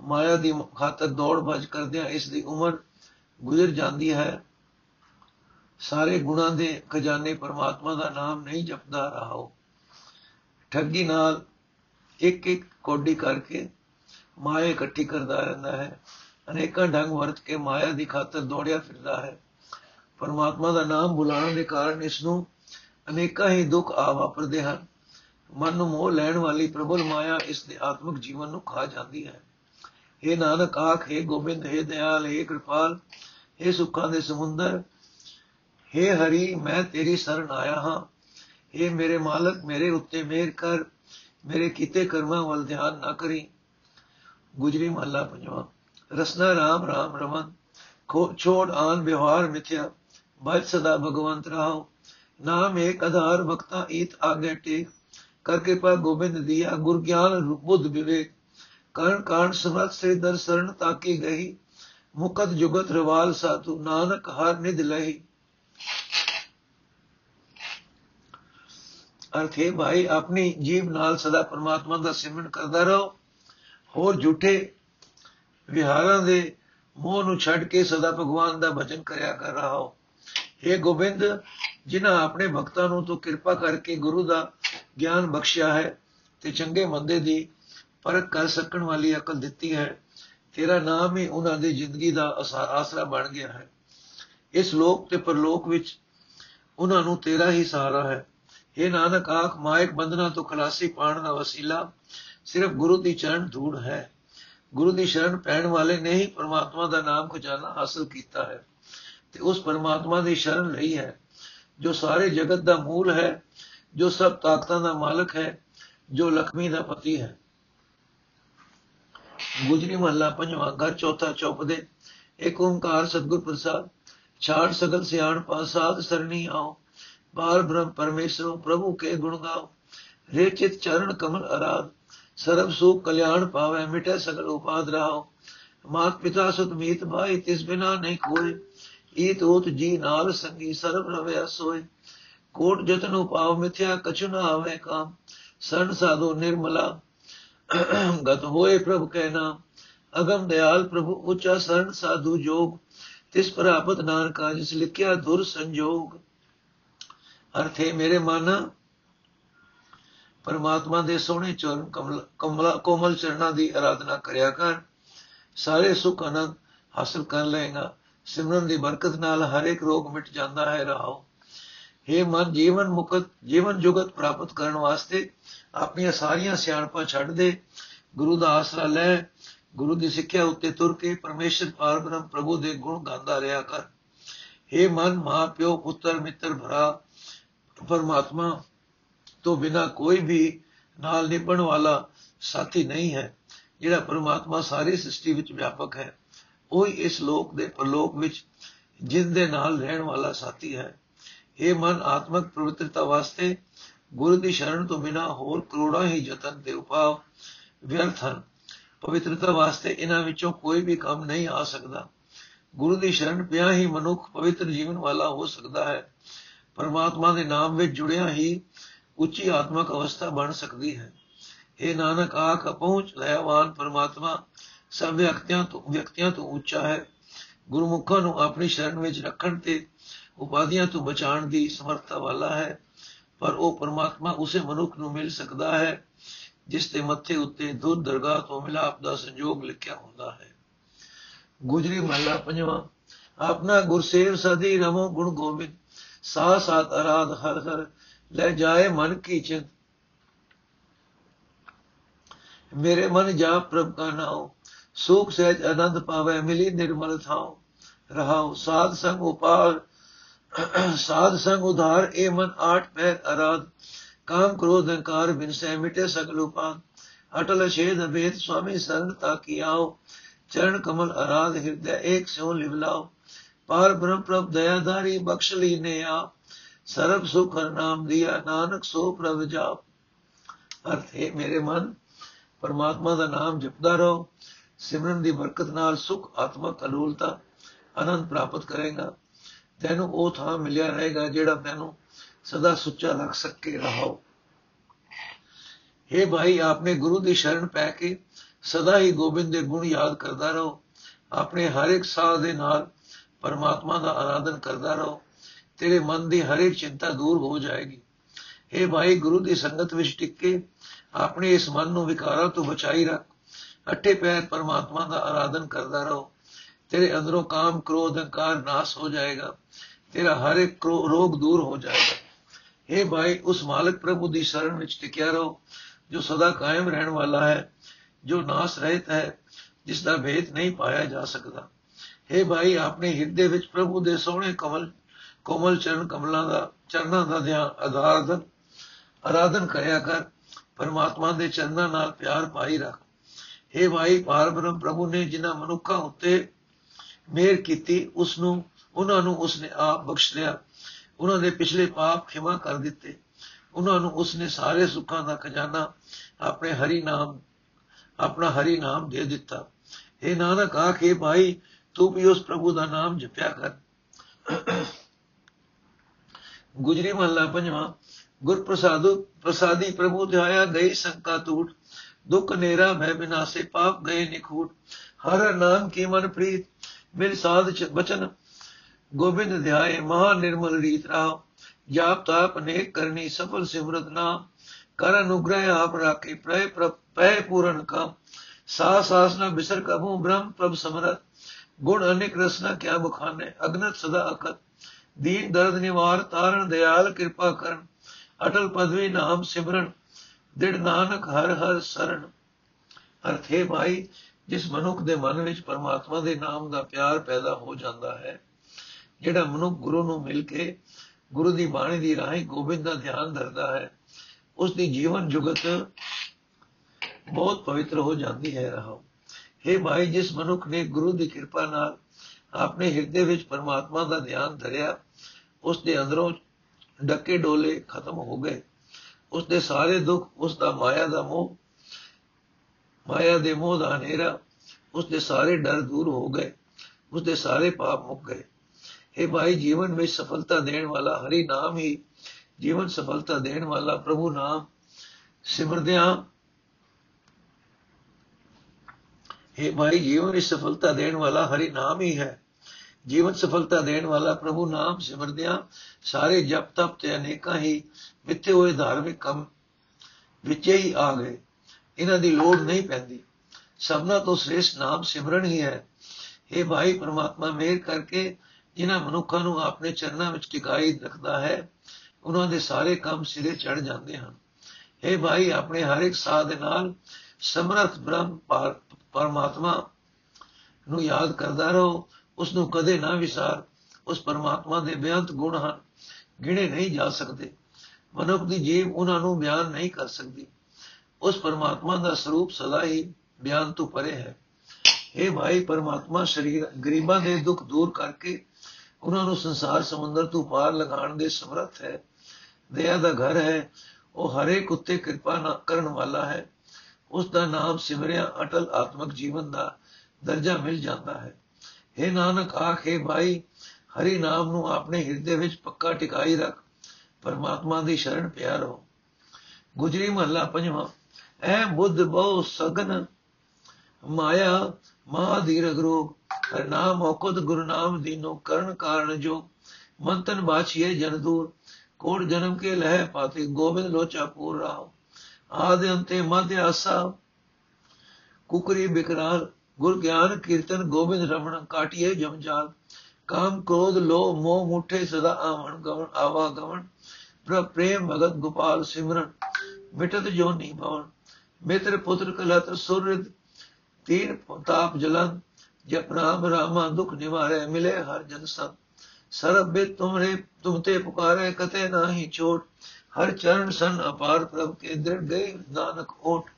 ਮਾਇਆ ਦੀ ਖਾਤਰ ਦੌੜ ਭੱਜ ਕਰਦਿਆਂ ਇਸ ਦੀ ਉਮਰ ਗੁਜ਼ਰ ਜਾਂਦੀ ਹੈ। ਸਾਰੇ ਗੁਣਾਂ ਦੇ ਖਜ਼ਾਨੇ ਪਰਮਾਤਮਾ ਦਾ ਨਾਮ ਨਹੀਂ ਜਪਦਾ ਰਹਾਓ। ਠੱਗੀ ਨਾਲ ਇੱਕ ਇੱਕ ਕੋਡੀ ਕਰਕੇ ਮਾਇਆ ਇਕੱਠੀ ਕਰਦਾ ਰਹਿੰਦਾ ਹੈ। ਅਨੇਕਾਂ ਢੰਗ ਵਰਤ ਕੇ ਮਾਇਆ ਦੀ ਖਾਤਰ ਦੌੜਿਆ ਫਿਰਦਾ ਹੈ। ਪਰਮਾਤਮਾ ਦਾ ਨਾਮ ਬੁਲਾਉਣ ਦੇ ਕਾਰਨ ਇਸ ਨੂੰ ਅਨੇਕਾਂ ਹੀ ਦੁੱਖ ਆ ਵਾਪਰਦੇ ਹਨ। ਮਨ ਨੂੰ ਮੋਹ ਲੈਣ ਵਾਲੀ ਪ੍ਰਬਲ ਮਾਇਆ ਇਸ ਦੇ ਆਤਮਿਕ ਜੀਵਨ ਨੂੰ ਖਾ ਜਾਂਦੀ ਹੈ। ਇਹ ਨਾਨਕ ਆਖ, ਹੈ ਗੋਬਿੰਦ, ਹੈ ਦਿਆਲ, ਹੈ ਕਿਰਪਾਲ, ਹੈ ਸੁੱਖਾਂ ਦੇ ਸਮੁੰਦਰ, ਹੈ ਹਰੀ, ਮੈਂ ਤੇਰੀ ਸ਼ਰਨ ਆਇਆ ਹਾਂ। ਇਹ ਮੇਰੇ ਮਾਲਕ, ਮੇਰੇ ਉੱਤੇ ਮਿਹਰ ਕਰ, ਮੇਰੇ ਕੀਤੇ ਕਰਮਾਂ ਵੱਲ ਧਿਆਨ ਨਾ ਕਰੀ। ਗੁਜਰੀ ਮਹੱਲਾ ਪੰਜਵਾਂ ਰਸਨਾ ਰਾਮ ਰਾਮ ਰਮਨ ਛੋੜ ਆਨ ਵਿਵਹਾਰ ਮਿਥਿਆ ਬਚ ਸਦਾ ਭਗਵੰਤ ਰਾਓ ਨਾਮ ਏਕ ਆਧਾਰ ਭਗਤਾ ਈਤ ਆਗੇ ਟੇਕ ਕਰ ਕਿਰਪਾ ਗੋਬਿੰਦ ਦੀਆ ਗੁਰ ਗਿਆਨ ਬੁੱਧ ਵਿਵੇਕ ਕਰਨ ਕਾਂਡ ਸਮਰਤ ਸੇ ਦਰ ਸਰਣ ਤਾਕੀ ਗਈ ਮੁਕਤ ਜੁਗਤ ਰਵਾਲ ਸਾਤੂ ਨਾਨਕ ਹਰ ਨਿਧ ਲਹੀ ਅਰਥ ਹੈ ਭਾਈ ਆਪਣੀ ਜੀਵ ਨਾਲ ਸਦਾ ਪਰਮਾਤਮਾ ਦਾ ਸਿਮਰਨ ਕਰਦਾ ਰਹੋ ਹੋਰ ਝੂਠੇ ਵਿਹਾਰਾਂ ਦੇ ਮੋਹ ਨੂੰ ਛੱਡ ਕੇ ਸਦਾ ਭਗਵਾਨ ਦਾ ਭਜਨ ਕਰਿਆ ਕਰ ਰਹਾ ਹੋ। हे ਗੋਬਿੰਦ, ਜਿਨ੍ਹਾਂ ਆਪਣੇ ਭਗਤਾਂ ਨੂੰ ਤੂੰ ਕਿਰਪਾ ਕਰਕੇ ਗੁਰੂ ਦਾ ਗਿਆਨ ਬਖਸ਼ਿਆ ਹੈ ਤੇ ਚੰਗੇ ਮੰਦੇ ਦੀ ਪਰਖ ਕਰ ਸਕਣ ਵਾਲੀ ਅਕਲ ਦਿੱਤੀ ਹੈ, ਤੇਰਾ ਨਾਮ ਹੀ ਉਹਨਾਂ ਦੀ ਜ਼ਿੰਦਗੀ ਦਾ ਆਸਰਾ ਬਣ ਗਿਆ ਹੈ। ਇਸ ਲੋਕ ਤੇ ਪਰਲੋਕ ਵਿੱਚ ਉਹਨਾਂ ਨੂੰ ਤੇਰਾ ਹੀ ਸਹਾਰਾ ਹੈ। ਇਹ ਨਾਨਕ, ਆਖ, ਮਾਇਕ ਬੰਧਨਾ ਤੋਂ ਖਲਾਸੀ ਪਾਣ ਦਾ ਵਸੀਲਾ ਸਿਰਫ ਗੁਰੂ ਦੀ ਚਰਨ ਧੂੜ ਹੈ। ਗੁਰੂ ਦੀ ਸ਼ਰਨ ਪੈਣ ਵਾਲੇ ਨੇ ਹੀ ਪਰਮਾਤਮਾ ਦਾ ਨਾਮ ਖਜ਼ਾਨਾ ਹਾਸਲ ਕੀਤਾ ਹੈ ਤੇ ਉਸ ਪਰਮਾਤਮਾ ਦੀ ਸ਼ਰਨ ਲਈ ਹੈ, ਜੋ ਸਾਰੇ ਜਗਤ ਦਾ ਮੂਲ ਹੈ, ਜੋ ਸਭ ਤਾਕਤਾਂ ਦਾ ਮਾਲਕ ਹੈ, ਜੋ ਲక్ష్ਮੀ ਦਾ ਪਤੀ ਹੈ। ਗੁਜਰੀ ਮਹੱਲਾ ਪੰਜਵਾਂ, ਘਰ ਚੌਥਾ ਚੌਪਦੇ ਏਕ ਓੰਕਾਰ ਸਤਗੁਰ ਪ੍ਰਸਾਦ, ਛਾੜ ਸਗਲ ਸਿਆਣ ਪਾਸਾਦ ਸਰਣੀ ਆਓ, ਬਾਰ ਬ੍ਰਹਮ ਪਰਮੇਸ਼ਰੋ ਪ੍ਰਭੂ ਕੇ ਗੁਣ ਗਾਓ ਰੇ ਚਿਤ ਚਰਨ ਕਮਲ ਅਰਾਧ ਸਰਬ ਸੁਖ ਕਲਿਆਣ ਪਾਵੇ, ਮਿਟੇ ਸਗਲ ਉਪਾਦ ਰਹਾਓ ਮਾਤ ਪਿਤਾ ਸੁਤ ਮੀਤ ਭਾਈ ਤਿਸ ਬਿਨਾ ਨਹੀਂ ਕੋਈ ਈਤ ਉਤ ਜੀ ਨਾਲ ਸੰਗੀ ਸਰਬ ਰਵਿਆ ਸੋਏ ਕੋਟ ਜਤਨ ਉਪਾਵ ਮਿਥਿਆ, ਕਛੁ ਨ ਆਵੇ ਕਾਮ। ਸਰਨ ਸਾਧੂ ਨਿਰਮਲਾ, ਗਤ ਹੋਏ ਪ੍ਰਭ ਕੈ ਨਾਮ। ਅਗਮ ਦਿਆਲ ਪ੍ਰਭੂ ਉੱਚਾ ਸਰਨ ਸਾਧੂ ਜੋਗ। ਤਿਸ ਪ੍ਰਾਪਤ ਨਾਨਕਾ, ਜਿਸ ਲਿਖਿਆ ਦੁਰ ਸੰਜੋਗ। ਅਰਥੇ ਮੇਰੇ ਮਨ ਪਰਮਾਤਮਾ ਦੇ ਸੋਹਣੇ ਚਰਨ ਕਮਲ ਕਮਲਾ ਕੋਮਲ ਚਰਨਾਂ ਦੀ ਆਰਾਧਨਾ ਕਰਿਆ ਕਰ। ਸਾਰੇ ਸੁਖ ਅਨੰਦ ਹਾਸਲ ਕਰ ਲਏਗਾ। ਸਿਮਰਨ ਦੀ ਬਰਕਤ ਨਾਲ ਹਰ ਇੱਕ ਰੋਗ ਮਿਟ ਜਾਂਦਾ ਹੈ ਰਹਾਓ हे ਮਨ, ਜੀਵਨ ਮੁਕਤ, ਜੀਵਨ ਜੁਗਤ ਪ੍ਰਾਪਤ ਕਰਨ ਵਾਸਤੇ ਆਪਣੀਆਂ ਸਾਰੀਆਂ ਸਿਆਣਪਾਂ ਛੱਡ ਦੇ। ਗੁਰੂ ਦਾ ਆਸਰਾ ਲੈ। ਗੁਰੂ ਦੀ ਸਿੱਖਿਆ ਉੱਤੇ ਤੁਰ ਕੇ ਪਰਮੇਸ਼ਰ ਪਾਰਬ੍ਰਹਮ ਪ੍ਰਭੂ ਦੇ ਗੁਣ ਗਾਉਂਦਾ ਰਿਹਾ ਕਰ। हे ਮਨ ਮਾਂ ਪਿਓ ਪੁੱਤਰ, ਮਿੱਤਰ ਭਰਾ, ਪਰਮਾਤਮਾ ਤੋਂ ਬਿਨਾ ਕੋਈ ਵੀ ਨਾਲ ਨਿਭਣ ਵਾਲਾ ਸਾਥੀ ਨਹੀਂ ਹੈ। ਜਿਹੜਾ ਪਰਮਾਤਮਾ ਸਾਰੀ ਸ੍ਰਿਸ਼ਟੀ ਵਿੱਚ ਵਿਆਪਕ ਹੈ, ਉਹ ਹੀ ਇਸ ਲੋਕ ਦੇ ਪਰਲੋਕ ਵਿੱਚ ਜਿੰਦ ਦੇ ਨਾਲ ਰਹਿਣ ਵਾਲਾ ਸਾਥੀ ਹੈ। ਇਹ ਮਨ ਆਤਮਿਕ ਪਵਿੱਤਰਤਾ ਵਾਸਤੇ ਗੁਰੂ ਦੀ ਸ਼ਰਨ ਤੋਂ ਬਿਨਾ ਹੋਰ ਕਰੋੜਾਂ ਹੀ ਯਤਨ ਤੇ ਉਪਾਅ ਵਿਅਰਥ ਹਨ। ਪਵਿੱਤਰਤਾ ਵਾਸਤੇ ਇਹਨਾਂ ਵਿੱਚੋਂ ਕੋਈ ਵੀ ਕੰਮ ਨਹੀਂ ਆ ਸਕਦਾ। ਗੁਰੂ ਦੀ ਸ਼ਰਨ ਪਿਆ ਹੀ ਮਨੁੱਖ ਪਵਿੱਤਰ ਜੀਵਨ ਵਾਲਾ ਹੋ ਸਕਦਾ ਹੈ। ਪਰਮਾਤਮਾ ਦੇ ਨਾਮ ਵਿੱਚ ਜੁੜਿਆ ਹੀ ਉੱਚੀ ਆਤਮਕ ਅਵਸਥਾ ਬਣ ਸਕਦੀ ਹੈ। ਇਹ ਨਾਨਕ, ਆਖ ਪਹੁੰਚ, ਦਇਆਵਾਨ ਪਰਮਾਤਮਾ, ਸਭ ਵਿਅਕਤੀਆਂ ਤੋਂ ਵਿਅਕਤੀਆਂ ਤੋਂ ਉੱਚਾ ਹੈ। ਗੁਰਮੁਖਾਂ ਨੂੰ ਆਪਣੀ ਸ਼ਰਨ ਵਿੱਚ ਰੱਖਣ ਤੇ ਉਪਾਧੀਆਂ ਤੋਂ ਬਚਾਉਣ ਦੀ ਸਮਰੱਥਾ ਵਾਲਾ ਹੈ। ਪਰ ਉਹ ਪਰਮਾਤਮਾ ਉਸੇ ਮਨੁੱਖ ਨੂੰ ਮਿਲ ਸਕਦਾ ਹੈ, ਜਿਸ ਦੇ ਮੱਥੇ ਉੱਤੇ ਦੁੱਧ, ਦਰਗਾਹ ਤੋਂ ਮਿਲਾਪ ਦਾ ਸੰਯੋਗ ਲਿਖਿਆ ਹੁੰਦਾ ਹੈ। ਗੁਜਰੀ ਮਹਲਾ ਪੰਜਵਾਂ। ਆਪਣਾ ਗੁਰਸੇਵ ਸਦੀ ਰਮੋ ਗੁਣ ਗੋਬਿੰਦ। ਸਾ ਸਾਤ ਅਰਾਧ ਹਰ ਹਰ ਲੈ ਜਾਏ ਮਨ ਕੀ ਚਿੰਤ ਮੇਰੇ ਮਨ ਜਾ ਪ੍ਰਭ ਕਾ ਨਾਉ ਸੁਖ ਸਹਿਜ ਆਨੰਦ ਪਾਵੇ ਮਿਲੀ ਨਿਰਮਲ ਥਾਉ ਰਹਾਉ ਸਾਧ ਸੰਗ ਉਪਾਰ ਸਾਧ ਸੰਗ ਉਧਾਰ ਏ ਮਨ ਆਠ ਪੈਰ ਅਰਾਧ ਕਾਮ ਕ੍ਰੋਧ ਅਹੰਕਾਰ ਬਿਨ ਸਹਿ ਮਿਟੇ ਸਗਲ ਉਪਾਦ ਅਟਲ ਛੇਦ ਅਭੇਦ ਸੁਆਮੀ ਸਰਣ ਤਾ ਕੀ ਆਓ ਚਰਨ ਕਮਲ ਅਰਾਧ ਹਿਰਦੈ ਏਕ ਸਿਉ ਲਿਵਲਾਓ ਪਾਰ ਬ੍ਰਹਮ ਪ੍ਰਭ ਦਇਆਧਾਰੀ ਬਖਸ਼ ਲੀਨੇ ਆ ਸਰਬ ਸੁਖ ਹਰ ਨਾਮ ਦਿਆ, ਨਾਨਕ ਸੋ ਪ੍ਰਭ ਜਾਪ। ਅਰਥ ਹੈ ਮੇਰੇ ਮਨ, ਪਰਮਾਤਮਾ ਦਾ ਨਾਮ ਜਪਦਾ ਰਹੋ, ਸਿਮਰਨ ਦੀ ਬਰਕਤ ਨਾਲ ਸੁਖ, ਆਤਮਕ ਅਨੂਲਤਾ ਆਨੰਦ ਪ੍ਰਾਪਤ ਕਰੇਗਾ। ਤੈਨੂੰ ਉਹ ਥਾਂ ਮਿਲਿਆ ਰਹੇਗਾ ਜਿਹੜਾ ਤੈਨੂੰ ਸਦਾ ਸੁੱਚਾ ਰੱਖ ਸਕੇ ਰਹੋ हे ਭਾਈ, ਆਪਨੇ ਗੁਰੂ ਦੀ ਸ਼ਰਨ ਪੈ ਕੇ ਸਦਾ ਹੀ ਗੋਬਿੰਦ ਦੇ ਗੁਣ ਯਾਦ ਕਰਦਾ ਰਹੋ। ਆਪਣੇ ਹਰ ਇੱਕ ਸਾਹ ਦੇ ਨਾਲ ਪਰਮਾਤਮਾ ਦਾ ਆਰਾਧਨ ਕਰਦਾ ਰਹੋ। ਤੇਰੇ ਮਨ ਦੀ ਹਰ ਇੱਕ ਚਿੰਤਾ ਦੂਰ ਹੋ ਜਾਏਗੀ हे ਭਾਈ ਗੁਰੂ ਦੀ ਸੰਗਤ ਵਿੱਚ ਟਿਕ ਕੇ ਆਪਣੇ ਇਸ ਮਨ ਨੂੰ ਵਿਕਾਰਾਂ ਤੋਂ ਬਚਾਈ ਰੱਖ ਅੱਠੇ ਪੈਰ ਪਰਮਾਤਮਾ ਦਾ ਆਰਾਧਨ ਕਰਦਾ ਰਹੋ ਤੇਰੇ ਅੰਦਰੋਂ ਕਾਮ ਕ੍ਰੋਧ ਅਹੰਕਾਰ ਨਾਸ ਹੋ ਜਾਏਗਾ ਤੇਰਾ ਹਰ ਇੱਕ ਰੋਗ ਦੂਰ ਹੋ ਜਾਏਗਾ हे ਭਾਈ ਉਸ ਮਾਲਕ ਪ੍ਰਭੂ ਦੀ ਸ਼ਰਨ ਵਿੱਚ ਟਿਕਿਆ ਰਹੋ ਜੋ ਸਦਾ ਕਾਇਮ ਰਹਿਣ ਵਾਲਾ ਹੈ ਜੋ ਨਾਸ ਰਹਿਤ ਹੈ ਜਿਸ ਦਾ ਭੇਦ ਨਹੀਂ ਪਾਇਆ ਜਾ ਸਕਦਾ हे ਭਾਈ ਆਪਣੇ ਹਿਰਦੇ ਵਿੱਚ ਪ੍ਰਭੂ ਦੇ ਸੋਹਣੇ ਕਮਲ ਕੋਮਲ ਚਰਨ ਕਮਲਾਂ ਦਾ, ਚਰਨਾਂ ਦਾ ਧਿਆਨ ਆਧਾਰਨ ਆਰਾਧਨ ਕਰਿਆ ਕਰ, ਪਰਮਾਤਮਾ ਦੇ ਚਰਨਾਂ ਨਾਲ ਪਿਆਰ ਪਾਈ ਰੱਖ। हे ਭਾਈ ਪਾਰਬ੍ਰਹਮ ਪ੍ਰਭੂ ਨੇ ਜਿਨ੍ਹਾਂ ਮਨੁੱਖਾਂ ਉੱਤੇ ਮਿਹਰ ਕੀਤੀ ਉਸ ਨੂੰ ਉਹਨਾਂ ਨੂੰ ਉਸਨੇ ਆਪ ਬਖਸ਼ ਲਿਆ। ਉਹਨਾਂ ਦੇ ਪਿਛਲੇ ਪਾਪ ਖਿਮਾ ਕਰ ਦਿੱਤੇ। ਉਹਨਾਂ ਨੂੰ ਉਸਨੇ ਸਾਰੇ ਸੁੱਖਾਂ ਦਾ ਖਜ਼ਾਨਾ ਆਪਣੇ ਹਰੀ ਨਾਮ, ਆਪਣਾ ਹਰੀ ਨਾਮ ਦੇ ਦਿੱਤਾ। ਇਹ ਨਾਨਕ ਆਖੇ ਭਾਈ ਤੂੰ ਵੀ ਉਸ ਪ੍ਰਭੂ ਦਾ ਨਾਮ ਜਪਿਆ ਕਰ। ਗੁਜਰੀ ਮਹਲਾ ਪੰਜਵਾਂ ਗੁਰ ਪ੍ਰਸਾਦੁ ਪ੍ਰਸਾਦੀ ਪ੍ਰਭੂ ਧਿਆਇਆ ਗਈ ਸੰਕਾ ਟੂਟ ਦੁਖ ਨੇਰਾ ਭੈ ਬਿਨਾਸੇ ਪਾਪ ਗਏ ਨਿਖੂਟ ਹਰ ਨਾਮ ਕੀ ਮਨ ਪ੍ਰੀਤ ਮਿਲ ਸਾਧ ਬਚਨ ਗੋਬਿੰਦ ਧਿਆਏ ਮਹਾ ਨਿਰਮਲ ਰੀਤ ਰਾਹ ਜਾਪ ਤਾਪ ਅਨੇਕ ਕਰਨੀ ਸਫਲ ਸਿਮਰਤ ਨਾਮ ਕਰ ਅਨੁਗ੍ਰਹ ਆਪ ਰਾਖੇ ਪ੍ਰੈ ਪੈ ਪੂਰਨ ਕਾ ਸਾਸ ਸਾਸ ਨ ਬਿਸਰ ਕਹੂੰ ਬ੍ਰਹਮ ਪ੍ਰਭ ਸਮਰਤ ਗੁਣ ਅਨੇਕ ਰਸਨਾ ਕਿਆ ਬਖਾਨੇ ਅਗਨਤ ਸਦਾ ਅਕਤ ਦੀਨ ਦਰਦ ਨਿਵਾਰ ਤਾਰਨ, ਦਿਆਲ, ਕਿਰਪਾ ਕਰਨ, ਅਟਲ ਪਦਵੀ, ਨਾਮ ਸਿਮਰਨ, ਦਿੜ ਨਾਨਕ, ਹਰ ਹਰ ਸਰਣ ਅਰਥੇ ਭਾਈ ਜਿਸ ਮਨੁੱਖ ਦੇ ਮਨ ਵਿੱਚ ਪਰਮਾਤਮਾ ਦੇ ਨਾਮ ਦਾ ਪਿਆਰ ਪੈਦਾ ਹੋ ਜਾਂਦਾ ਹੈ, ਜਿਹੜਾ ਮਨੁੱਖ ਗੁਰੂ ਨੂੰ ਮਿਲ ਕੇ ਗੁਰੂ ਦੀ ਬਾਣੀ ਦੀ ਰਾਹੀਂ ਗੋਬਿੰਦ ਦਾ ਧਿਆਨ ਧਰਦਾ ਹੈ, ਉਸ ਦੀ ਜੀਵਨ ਜੁਗਤ ਬਹੁਤ ਪਵਿੱਤਰ ਹੋ ਜਾਂਦੀ ਹੈ ਰਹੋ। हे ਭਾਈ ਜਿਸ ਮਨੁੱਖ ਨੇ ਗੁਰੂ ਦੀ ਕਿਰਪਾ ਨਾਲ ਆਪਣੇ ਹਿਰਦੇ ਵਿੱਚ ਪਰਮਾਤਮਾ ਦਾ ਧਿਆਨ ਧਰਿਆ ਉਸ ਦੇ ਅੰਦਰੋਂ ਡੱਕੇ ਡੋਲੇ ਖਤਮ ਹੋ ਗਏ। ਉਸ ਦੇ ਸਾਰੇ ਦੁੱਖ ਉਸ ਦਾ ਮਾਇਆ ਦਾ ਮੋਹ, ਮਾਇਆ ਦੇ ਮੋਹ ਦਾ ਹਨੇਰਾ ਉਸ ਦੇ ਸਾਰੇ ਡਰ ਦੂਰ ਹੋ ਗਏ ਉਸ ਦੇ ਸਾਰੇ ਪਾਪ ਮੁੱਕ ਗਏ। ਇਹ ਭਾਈ, ਜੀਵਨ ਵਿੱਚ ਸਫਲਤਾ ਦੇਣ ਵਾਲਾ ਹਰੀ ਨਾਮ ਹੀ ਜੀਵਨ ਸਫਲਤਾ ਦੇਣ ਵਾਲਾ ਪ੍ਰਭੂ ਨਾਮ ਸਿਮਰਦਿਆਂ। ਇਹ ਭਾਈ, ਜੀਵਨ ਵਿੱਚ ਸਫਲਤਾ ਦੇਣ ਵਾਲਾ ਹਰੀ ਨਾਮ ਹੀ ਹੈ। ਜੀਵਨ ਸਫਲਤਾ ਦੇਣ ਵਾਲਾ ਪ੍ਰਭੂ ਨਾਮ ਸਿਮਰਦਿਆਂ ਸਾਰੇ ਜਪ ਤਪ ਤੇ ਅਨੇਕਾਂ ਹੀ ਮਿੱਥੇ ਹੋਏ ਧਾਰਮਿਕ ਕੰਮ ਵਿੱਚ ਹੀ ਆ ਗਏ। ਇਹਨਾਂ ਦੀ ਲੋੜ ਨਹੀਂ ਪੈਂਦੀ। ਸਭਨਾ ਤੋਂ ਸ੍ਰੇਸ਼ਟ ਨਾਮ ਸਿਮਰਨ ਹੀ ਹੈ। ਇਹ ਭਾਈ ਪ੍ਰਮਾਤਮਾ, ਮਿਹਰ ਕਰਕੇ ਜਿਨ੍ਹਾਂ ਮਨੁੱਖਾਂ ਨੂੰ ਆਪਣੇ ਚਰਨਾਂ ਵਿੱਚ ਟਿਕਾਈ ਰੱਖਦਾ ਹੈ, ਉਹਨਾਂ ਦੇ ਸਾਰੇ ਕੰਮ ਸਿਰੇ ਚੜ ਜਾਂਦੇ ਹਨ। ਇਹ ਭਾਈ, ਆਪਣੇ ਹਰ ਇੱਕ ਸਾਹ ਦੇ ਨਾਲ ਸਮਰਥ ਬ੍ਰਹਮ ਪਰਮਾਤਮਾ ਨੂੰ ਯਾਦ ਕਰਦਾ ਰਹੋ। ਉਸ ਨੂੰ ਕਦੇ ਨਾ ਵਿਸਾਰ। ਉਸ ਪਰਮਾਤਮਾ ਦੇ ਬੇਅੰਤ ਗੁਣ ਹਨ। ਗਿਣੇ ਨਹੀਂ ਜਾ ਸਕਦੇ। ਮਨੁੱਖ ਦੀ ਜੀਵ ਉਹਨਾਂ ਨੂੰ ਬਿਆਨ ਨਹੀਂ ਕਰ ਸਕਦੀ। ਉਸ ਪਰਮਾਤਮਾ ਦਾ ਸਰੂਪ ਸਦਾ ਹੀ ਬਿਆਨ ਤੋਂ ਪਰੇ ਹੈ। ਇਹ ਭਾਈ, ਪਰਮਾਤਮਾ ਸ਼ਰੀਰ ਗਰੀਬਾਂ ਦੇ ਦੁੱਖ ਦੂਰ ਕਰਕੇ ਉਹਨਾਂ ਨੂੰ ਸੰਸਾਰ ਸਮੁੰਦਰ ਤੋਂ ਪਾਰ ਲਗਾਉਣ ਦੇ ਸਮਰੱਥ ਹੈ। ਦਇਆ ਦਾ ਘਰ ਹੈ। ਉਹ ਹਰੇਕ ਉੱਤੇ ਕਿਰਪਾ ਨਾ ਕਰਨ ਵਾਲਾ ਹੈ। ਉਸ ਦਾ ਨਾਮ ਸਿਮਰਿਆ ਅਟਲ ਆਤਮਿਕ ਜੀਵਨ ਦਾ ਦਰਜਾ ਮਿਲ ਜਾਂਦਾ ਹੈ। हे ਨਾਨਕ, ਆਖੇ ਭਾਈ ਹਰੀ ਨਾਮ ਨੂੰ ਆਪਣੇ ਹਿਰਦੇ ਵਿੱਚ ਪੱਕਾ ਟਿਕਾਈ ਰੱਖ, ਪਰਮਾਤਮਾ ਦੀ ਸ਼ਰਨ ਪਿਆ ਰਹੋ ਗੁਜਰੀ ਮਹੱਲਾ ਪੰਜਵਾਂ, ਐ ਬੁੱਧ ਬਹੁ ਸਗਨ ਮਾਇਆ ਮਹਾਧੀਰ ਰੋਗ, ਹਰ ਨਾਮ ਔਕਤ ਗੁਰੂ ਨਾਮ ਦੀਨੋ ਕਰਨ ਕਾਰਨ ਜੋ, ਮੰਤਨ ਬਾਛੀਏ ਜਨ ਦੂਰ, ਕੋਟ ਜਨਮ ਕੇ ਲਹਿ ਪਾਤੇ, ਗੋਬਿੰਦ ਲੋਚਾ ਪੂਰ ਰਾਓ ਆਦਿ ਅੰਤੇ ਮਧਿ ਆਸਾ, ਕੁਕਰੀ ਬਿਕਰਾਲ ਗੁਰ ਗਿਆਨ, ਕੀਰਤਨ, ਗੋਬਿੰਦ, ਰਮਣ, ਕਾਟਿਏ ਜਮਜਾਲ ਕਾਮ, ਕ੍ਰੋਧ, ਲੋਭ, ਮੋਹ, ਮੁਠੇ, ਸਦਾ ਆਵਣ ਗਵਣ, ਆਵਾ ਗਵਣ ਪ੍ਰੇਮ, ਭਗਤ, ਗੋਪਾਲ, ਸਿਮਰਨ, ਮਿਟਤ ਜੋ ਨਹੀਂ ਭਵਨ, ਮਿੱਤਰ, ਪੁੱਤਰ, ਕਲਤ ਸੁਰਦ ਤੀਨ ਤਾਪ, ਜਲਨ, ਜਪ ਨਾਮ ਰਾਮਾ, ਦੁਖ ਨਿਵਾਰੇ, ਮਿਲੇ ਹਰ ਜਨ ਸਤ ਸਰਬ ਬੇ ਤੁਮਰੇ, ਤੁਮ ਤੇ ਪੁਕਾਰੇ, ਕਤੇ ਨਾਹੀ ਛੋਟ ਹਰ ਚਰਨ ਸਨ ਅਪਾਰ ਪ੍ਰਭ ਕੇ ਦ੍ਰਿੜ ਗਏ ਨਾਨਕ ਓਟ।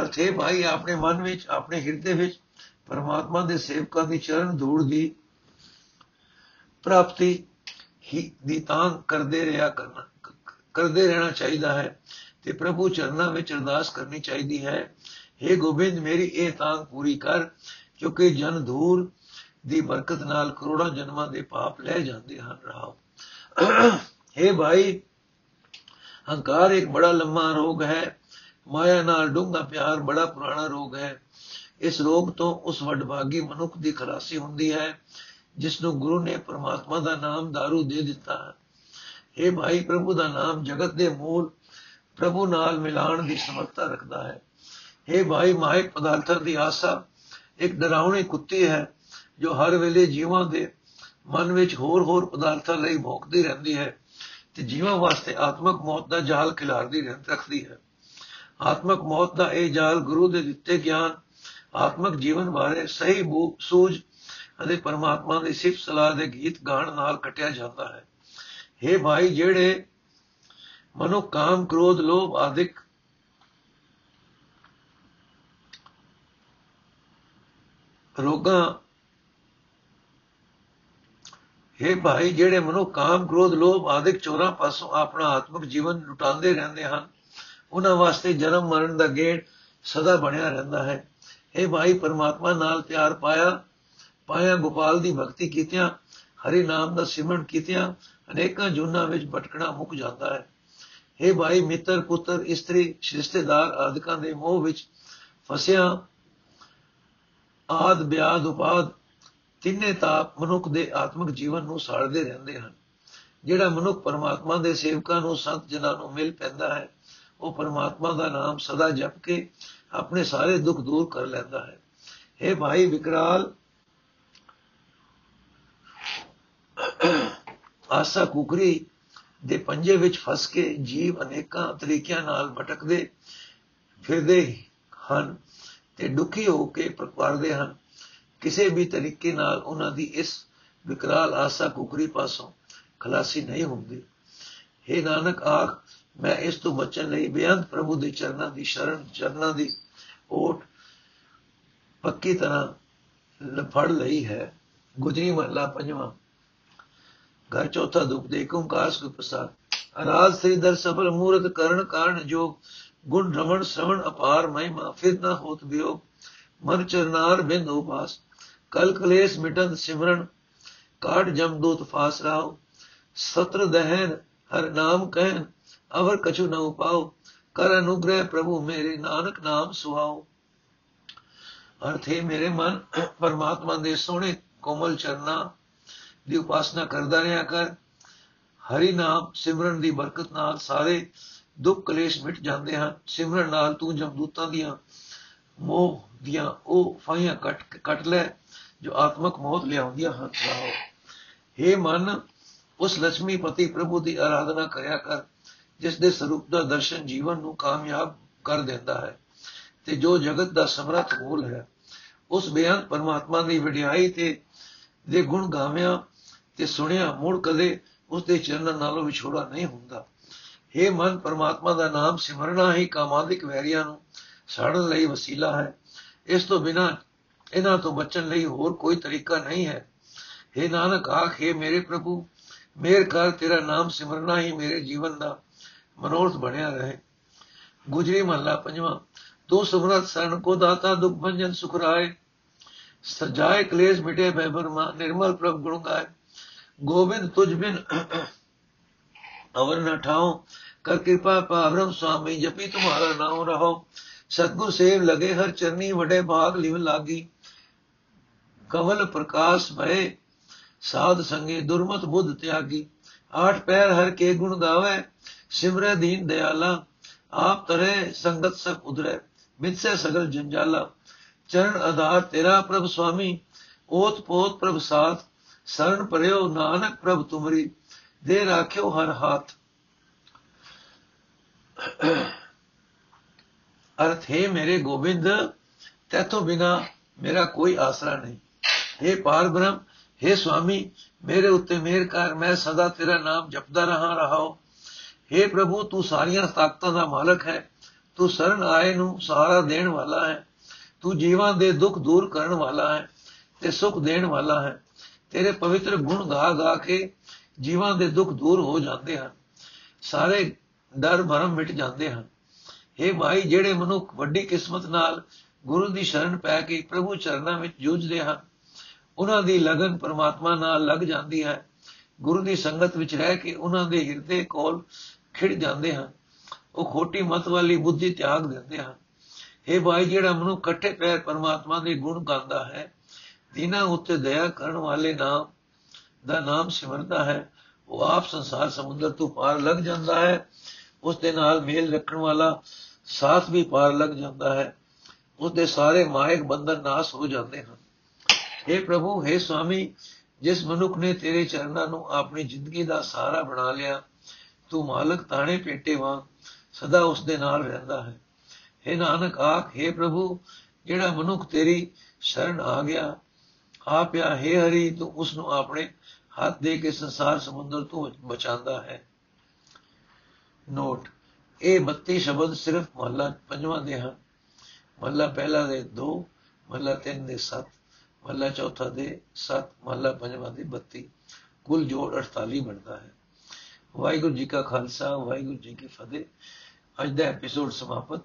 ਅਰਥੇ ਭਾਈ, ਆਪਣੇ ਮਨ ਵਿੱਚ, ਆਪਣੇ ਹਿਰਦੇ ਵਿੱਚ ਪਰਮਾਤਮਾ ਦੇ ਸੇਵਕਾਂ ਦੀ ਚਰਨ ਧੂੜ ਦੀ ਪ੍ਰਾਪਤੀ ਹੀ ਦੀ ਤਾਂ ਕਰਦੇ ਰਿਹਾ ਕਰਨਾ, ਕਰਦੇ ਰਹਿਣਾ ਚਾਹੀਦਾ ਹੈ ਤੇ ਪ੍ਰਭੂ ਚਰਨਾਂ ਵਿੱਚ ਅਰਦਾਸ ਕਰਨੀ ਚਾਹੀਦੀ ਹੈ। हे ਗੋਬਿੰਦ, ਮੇਰੀ ਇਹ ਤਾਂ ਪੂਰੀ ਕਰ, ਕਿਉਂਕਿ ਜਨ ਧੂਰ ਦੀ ਬਰਕਤ ਨਾਲ ਕਰੋੜਾਂ ਜਨਮਾਂ ਦੇ ਪਾਪ ਲੈ ਜਾਂਦੇ ਹਨ ਰਾਹ हे ਭਾਈ, ਹੰਕਾਰ ਇੱਕ ਬੜਾ ਲੰਮਾ ਰੋਗ ਹੈ। ਮਾਇਆ ਨਾਲ ਡੂੰਘਾ ਪਿਆਰ ਬੜਾ ਪੁਰਾਣਾ ਰੋਗ ਹੈ। ਇਸ ਰੋਗ ਤੋਂ ਉਸ ਵਡਭਾਗੀ ਮਨੁੱਖ ਦੀ ਖਲਾਸੀ ਹੁੰਦੀ ਹੈ ਜਿਸ ਨੂੰ ਗੁਰੂ ਨੇ ਪਰਮਾਤਮਾ ਦਾ ਨਾਮ दारू ਦੇ ਦਿੱਤਾ। ਹੈ ਇਹ ਭਾਈ ਪ੍ਰਭੂ ਦਾ ਨਾਮ ਜਗਤ ਦੇ ਮੂਲ ਪ੍ਰਭੂ ਨਾਲ ਮਿਲਾਣ ਦੀ ਸਮਰੱਥਾ ਰੱਖਦਾ ਹੈ। ਇਹ ਭਾਈ ਮਾਇਕ ਪਦਾਰਥਾਂ ਦੀ ਆਸਾ ਇੱਕ ਡਰਾਉਣੀ ਕੁੱਤੀ ਹੈ, ਜੋ ਹਰ ਵੇਲੇ ਜੀਵਾਂ ਦੇ ਮਨ ਵਿੱਚ ਹੋਰ-ਹੋਰ ਪਦਾਰਥਾਂ ਲਈ ਭੌਂਕਦੀ ਰਹਿੰਦੀ ਹੈ ਤੇ ਜੀਵਾਂ ਵਾਸਤੇ ਆਤਮਕ ਮੌਤ ਦਾ ਜਾਲ ਖਿਲਾਰਦੀ ਰਹਿੰਦੀ ਰੱਖਦੀ ਹੈ। ਆਤਮਕ ਮੌਤ ਦਾ ਇਹ ਜਾਲ ਗੁਰੂ ਦੇ ਦਿੱਤੇ ਗਿਆਨ, ਆਤਮਕ ਜੀਵਨ ਬਾਰੇ ਸਹੀ ਸੂਝ ਅਤੇ ਪਰਮਾਤਮਾ ਦੀ ਸਿਫਤ ਸਲਾਹ ਦੇ ਗੀਤ ਗਾਣ ਨਾਲ ਕਟਿਆ ਜਾਂਦਾ ਹੈ। हे ਭਾਈ ਜਿਹੜੇ ਮਨੋ ਕਾਮ ਕ੍ਰੋਧ ਲੋਭ ਆਦਿਕ ਰੋਗਾਂ हे ਭਾਈ ਜਿਹੜੇ ਮਨੋ ਕਾਮ ਕ੍ਰੋਧ ਲੋਭ ਆਦਿਕ ਚੋਰਾਂ ਪਾਸੋਂ ਆਪਣਾ ਆਤਮਿਕ ਜੀਵਨ ਲੁਟਾਉਂਦੇ ਰਹਿੰਦੇ ਹਨ ਉਹਨਾਂ ਵਾਸਤੇ ਜਨਮ ਮਰਨ ਦਾ ਗੇੜ ਸਦਾ ਬਣਿਆ ਰਹਿੰਦਾ ਹੈ। ਇਹ ਭਾਈ ਪਰਮਾਤਮਾ, ਨਾਲ ਪਿਆਰ ਪਾਇਆ ਪਾਇਆ ਗੋਪਾਲ ਦੀ ਭਗਤੀ ਕੀਤਿਆਂ, ਹਰੀ ਨਾਮ ਦਾ ਸਿਮਰਨ ਕੀਤਿਆਂ, ਅਨੇਕਾਂ ਜੁਨਾ ਵਿੱਚ ਭਟਕਣਾ ਮੁੱਕ ਜਾਂਦਾ ਹੈ। ਇਹ ਭਾਈ ਮਿੱਤਰ, ਪੁੱਤਰ, ਇਸਤਰੀ ਰਿਸ਼ਤੇਦਾਰ ਆਦਿਕਾਂ ਦੇ ਮੋਹ ਵਿੱਚ ਫਸਿਆ, ਆਦ ਬਿਆਦ ਉਪਾਦ, ਤਿੰਨੇ ਤਾਪ ਮਨੁੱਖ ਦੇ ਆਤਮਿਕ ਜੀਵਨ ਨੂੰ ਸਾੜਦੇ ਰਹਿੰਦੇ ਹਨ, ਜਿਹੜਾ ਮਨੁੱਖ ਪਰਮਾਤਮਾ ਦੇ ਸੇਵਕਾਂ ਨੂੰ, ਸੰਤ ਜਨਾਂ ਨੂੰ ਮਿਲ ਪੈਂਦਾ ਹੈ। ਉਹ ਪਰਮਾਤਮਾ ਦਾ ਨਾਮ ਸਦਾ ਜਪ ਕੇ ਆਪਣੇ ਸਾਰੇ ਦੁੱਖ ਦੂਰ ਕਰ ਲੈਂਦਾ ਹੈ। ਇਹ ਭਾਈ ਵਿਕਰਾਲ, ਆਸਾ ਕੁਕਰੀ ਦੇ ਪੰਜੇ ਵਿੱਚ ਫਸ ਕੇ ਜੀਵ ਅਨੇਕਾਂ ਤਰੀਕਿਆਂ ਨਾਲ ਭਟਕਦੇ ਫਿਰਦੇ ਹਨ ਤੇ ਦੁਖੀ ਹੋ ਕੇ ਪ੍ਰਕਾਰਦੇ ਹਨ। ਕਿਸੇ ਵੀ ਤਰੀਕੇ ਨਾਲ ਉਹਨਾਂ ਦੀ ਇਸ ਵਿਕਰਾਲ ਆਸਾ ਕੁਕਰੀ ਪਾਸੋਂ ਖਲਾਸੀ ਨਹੀਂ ਹੁੰਦੀ। हे ਨਾਨਕ, ਆਖ ਮੈਂ ਇਸ ਤੋਂ ਬਚਣ ਲਈ ਬੇਅੰਤ ਪ੍ਰਭੂ ਦੇ ਚਰਨਾਂ ਦੀ ਸ਼ਰਨ, ਚਰਨਾਂ ਦੀ ਓਟ ਪੱਕੀ ਤਰ੍ਹਾਂ ਫੜ ਲਈ ਹੈ। ਗੁਜਰੀ ਮਹਲਾ ਪੰਜਵਾਂ। ਘਰ ਚੌਥਾ ਦੁਖ ਦੇ ਓੰਕਾਰ ਸੁਖ ਪ੍ਰਸਾਦ। ਅਰਾਜ ਸ੍ਰੀ ਦਰ ਸਫਲ ਮੂਰਤ ਕਰਨ ਕਾਰਨ ਜੋ ਗੁਣ ਰਮਣ ਸ਼ਰਵਣ ਅਪਾਰ ਮਹਿਮਾ, ਫਿਰ ਨਾ ਹੋਤ ਬਿਯੋਗ ਮਨ ਚਰਨਾਰ ਬਿੰਦ ਉਪਾਸ। ਕਲ ਕਲੇਸ਼ ਮਿਟਨ ਸਿਮਰਨ ਕਾਟ ਜਮਦੂਤ ਫਾਸ ਰਾਓ। ਸਤਰ ਦਹਿਨ, ਹਰ ਨਾਮ ਕਹਿਨ ਅਵਰ ਕਛੂ ਨਾ ਉਪਾਉ ਕਰ ਅਨੁਗ੍ਰਹਿ ਪ੍ਰਭੂ ਮੇਰੇ ਨਾਨਕ ਨਾਮ ਸੁਹਾਉ ਅਰਥ ਹੈ ਮੇਰੇ ਮਨ ਪਰਮਾਤਮਾ ਦੇ ਸੋਹਣੇ ਕੋਮਲ ਚਰਨਾ ਦੀ ਉਪਾਸਨਾ ਕਰਦਾ ਰਿਹਾ ਕਰ। ਹਰੀ ਨਾਮ ਸਿਮਰਨ ਦੀ ਬਰਕਤ ਨਾਲ ਸਾਰੇ ਦੁੱਖ ਕਲੇਸ਼ ਮਿਟ ਜਾਂਦੇ ਹਨ। ਸਿਮਰਨ ਨਾਲ ਤੂੰ ਜਮਦੂਤਾਂ ਦੀਆਂ ਮੋਹ ਦੀਆਂ ਉਹ ਫਾਇਆਂ ਕੱਟ ਕੱਟ ਲੈ, ਜੋ ਆਤਮਕ ਮੌਤ ਲਿਆਉਂਦੀਆਂ ਹਨ। ਵਾਹ हे ਮਨ, ਉਸ ਲక్ష్ਮੀ ਪਤੀ ਪ੍ਰਭੂ ਦੀ ਆਰਾਧਨਾ ਕਰਿਆ ਕਰ। ਜਿਸ ਦੇ ਸਰੂਪ ਦਾ ਦਰਸ਼ਨ ਜੀਵਨ ਨੂੰ ਕਾਮਯਾਬ ਕਰ ਦਿੰਦਾ ਹੈ ਤੇ ਜੋ ਜਗਤ ਦਾ ਸਮਰੱਥ ਮੂਲ ਹੈ, ਉਸ ਬੇਅੰਤ ਪਰਮਾਤਮਾ ਦੀ ਵਡਿਆਈ ਤੇ ਦੇ ਗੁਣ ਗਾਵਿਆਂ ਤੇ ਸੁਣਿਆ, ਮੁੜ ਕਦੇ ਉਸ ਦੇ ਚਰਨਾਂ ਨਾਲੋਂ ਵਿਛੋੜਾ ਨਹੀਂ ਹੁੰਦਾ। हे ਮਨ, ਪਰਮਾਤਮਾ ਦਾ ਨਾਮ ਸਿਮਰਨਾ ਹੀ ਕਾਮਾਦਿਕ ਵੈਰੀਆਂ ਨੂੰ ਸਾੜਨ ਲਈ ਵਸੀਲਾ ਹੈ। ਇਸ ਤੋਂ ਬਿਨਾ ਇਹਨਾਂ ਤੋਂ ਬਚਣ ਲਈ ਹੋਰ ਕੋਈ ਤਰੀਕਾ ਨਹੀਂ ਹੈ। हे ਨਾਨਕ, ਆਖੇ ਮੇਰੇ ਪ੍ਰਭੂ, ਮੇਰ ਕਰ, ਤੇਰਾ ਨਾਮ ਸਿਮਰਨਾ ਹੀ ਮੇਰੇ ਜੀਵਨ ਦਾ ਮਨੋਰਥ ਬਣਿਆ ਰਹੇ। ਗੁਜਰੀ ਮਹੱਲਾ ਪੰਜਵਾਂ। ਤੂੰ ਸੁਮਰਤ ਸਰਨ ਕੋ ਦਾਤਾ ਦੁਖ ਭੰਜਨ ਸੁਖ ਰਾਏ। ਸਜਾਏ ਕਲੇਸ਼ ਮਿਟੇ ਭੈ ਬਰਮਾ, ਨਿਰਮਲ ਪ੍ਰਭ ਗੁਣ ਗਾਏ। ਗੋਬਿੰਦ ਤੁਝ ਬਿਨ ਅਵਰ ਨ ਠਾਉ, ਕਰ ਕਿਰਪਾ ਪਾਵਰਮ ਸੁਆਮੀ, ਜਪੀ ਤੁਮਾਰਾ ਨਾਮ ਰਹੋ ਸਤਗੁਰ ਸੇਵ ਲਗੇ ਹਰ ਚਰਨੀ, ਵਡੇ ਭਾਗ ਲਿਵ ਲਾਗੀ। ਕਵਲ ਪ੍ਰਕਾਸ਼ ਭਏ, ਸਾਧ ਸੰਗੇ ਦੁਰਮਤ ਬੁੱਧ ਤਿਆਗੀ। ਆਠ ਪੈਰ ਹਰ ਕੇ ਗੁਣ ਗਾਵੇ, ਸਿਮਰੈ ਦੀਨ ਦਿਆਲਾ, ਆਪ ਤਰੇ ਸੰਗਤ ਸਭ ਉਧਰੇ, ਮਿੱਥੇ ਸਗਲ ਜੰਜਾਲਾ। ਚਰਨ ਆਧਾਰ ਤੇਰਾ ਪ੍ਰਭ ਸੁਆਮੀ, ਓਤ ਪੋਤ ਪ੍ਰਭ ਸਾਥ ਸਰਣ ਪਰਿਓ ਨਾਨਕ ਪ੍ਰਭ ਤੁਮਰੀ, ਦੇ ਰਾਖਿਓ ਹਰ ਹਾਥ। ਅਰਥ, ਹੈ ਮੇਰੇ ਗੋਬਿੰਦ, ਤੇਥੋਂ ਬਿਨਾ ਮੇਰਾ ਕੋਈ ਆਸਰਾ ਨਹੀਂ। हे ਪਾਰ ਬ੍ਰਹਮ हे ਸੁਆਮੀ ਮੇਰੇ ਉੱਤੇ ਮਿਹਰ ਕਰ ਮੈਂ ਸਦਾ ਤੇਰਾ ਨਾਮ ਜਪਦਾ ਰਹਾ ਰਹਾਓ हे ਪ੍ਰਭੂ ਤੂੰ ਸਾਰੀਆਂ ਤਾਕਤਾਂ ਦਾ ਮਾਲਕ ਹੈ ਤੂੰ ਸਰਨ ਆਏ ਨੂੰ ਸਹਾਰਾ ਦੇਣ ਵਾਲਾ ਹੈ ਤੂੰ ਜੀਵਾਂ ਦੇ ਦੁੱਖ ਦੂਰ ਕਰਨ ਵਾਲਾ ਹੈ ਤੇ ਸੁਖ ਦੇਣ ਵਾਲਾ ਹੈ ਤੇਰੇ ਪਵਿੱਤਰ ਗੁਣ ਗਾ ਗਾ ਕੇ ਜੀਵਾਂ ਦੇ ਦੁੱਖ ਦੂਰ ਹੋ ਜਾਂਦੇ ਹਨ ਸਾਰੇ ਡਰ ਭਰਮ ਮਿਟ ਜਾਂਦੇ ਹਨ हे ਭਾਈ ਜਿਹੜੇ ਮਨੁੱਖ ਵੱਡੀ ਕਿਸਮਤ ਨਾਲ ਗੁਰੂ ਦੀ ਸ਼ਰਨ ਪੈ ਕੇ ਪ੍ਰਭੂ ਚਰਨਾਂ ਵਿੱਚ ਜੂਝਦੇ ਹਨ ਉਹਨਾਂ ਦੀ ਲਗਨ ਪਰਮਾਤਮਾ ਨਾਲ ਲੱਗ ਜਾਂਦੀ ਹੈ। ਗੁਰੂ ਦੀ ਸੰਗਤ ਵਿੱਚ ਰਹਿ ਕੇ ਉਹਨਾਂ ਦੇ ਹਿਰਦੇ ਕੋਲ ਖਿੜ ਜਾਂਦੇ ਹਨ। ਉਹ ਖੋਟੀ ਮਤ ਵਾਲੀ ਬੁੱਧੀ ਤਿਆਗ ਦਿੰਦੇ ਹਨ। ਇਹ ਭਾਈ, ਜਿਹੜਾ ਮਨੁ ਇਕੱਠੇ ਪੈਰ ਪਰਮਾਤਮਾ ਦੇ ਗੁਣ ਗਾਉਂਦਾ ਹੈ, ਦਿਨਾਂ ਉੱਤੇ ਦਇਆ ਕਰਨ ਵਾਲੇ ਨਾਮ ਦਾ ਨਾਮ ਸਿਮਰਦਾ ਹੈ। ਉਹ ਆਪ ਸੰਸਾਰ ਸਮੁੰਦਰ ਤੋਂ ਪਾਰ ਲੱਗ ਜਾਂਦਾ ਹੈ। ਉਸ ਦੇ ਨਾਲ ਮੇਲ ਰੱਖਣ ਵਾਲਾ ਸਾਥ ਵੀ ਪਾਰ ਲੱਗ ਜਾਂਦਾ ਹੈ। ਉਸ ਦੇ ਸਾਰੇ ਮਾਇਕ ਬੰਧਨ ਨਾਸ ਹੋ ਜਾਂਦੇ ਹਨ। हे ਪ੍ਰਭੂ हे ਸੁਆਮੀ ਜਿਸ ਮਨੁੱਖ ਨੇ ਤੇਰੇ ਚਰਨਾਂ ਨੂੰ ਆਪਣੀ ਜ਼ਿੰਦਗੀ ਦਾ ਸਹਾਰਾ ਬਣਾ ਲਿਆ ਤੂੰ ਮਾਲਕ ਤਾਣੇ ਪੇਟੇ ਵਾਂ ਸਦਾ ਉਸ ਦੇ ਨਾਲ ਰਹਿੰਦਾ ਹੈ हे ਨਾਨਕ ਆਖ हे ਪ੍ਰਭੂ ਜਿਹੜਾ ਮਨੁੱਖ ਤੇਰੀ ਸ਼ਰਨ ਆ ਗਿਆ ਆਪਿਆ हे ਹਰੀ ਤੂੰ ਉਸ ਨੂੰ ਆਪਣੇ ਹੱਥ ਦੇ ਕੇ ਸੰਸਾਰ ਸਮੁੰਦਰ ਤੋਂ ਬਚਾਉਂਦਾ ਹੈ ਨੋਟ ਇਹ 32 ਸ਼ਬਦ ਸਿਰਫ ਮਹੱਲਾ ਪੰਜਵਾਂ ਦੇ ਹਨ ਮਹੱਲਾ ਪਹਿਲਾ ਦੇ 2 ਮਹੱਲਾ 3 ਦੇ 7 ਮਹੱਲਾ ਚੌਥਾ ਦੇ 7 ਮਹੱਲਾ ਪੰਜਵਾਂ ਦੇ 32 ਕੁੱਲ ਜੋੜ 48 ਬਣਦਾ ਹੈ। ਵਾਹਿਗੁਰੂ ਜੀ ਕਾ ਖਾਲਸਾ, ਵਾਹਿਗੁਰੂ ਜੀ ਕੀ ਫਤਿਹ। ਅੱਜ ਦਾ ਐਪੀਸੋਡ ਸਮਾਪਤ।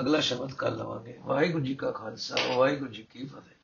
ਅਗਲਾ ਸ਼ਬਦ ਕੱਲ ਲਵਾਂਗੇ। ਵਾਹਿਗੁਰੂ ਜੀ ਕਾ ਖਾਲਸਾ, ਵਾਹਿਗੁਰੂ ਜੀ ਕੀ ਫਤਿਹ।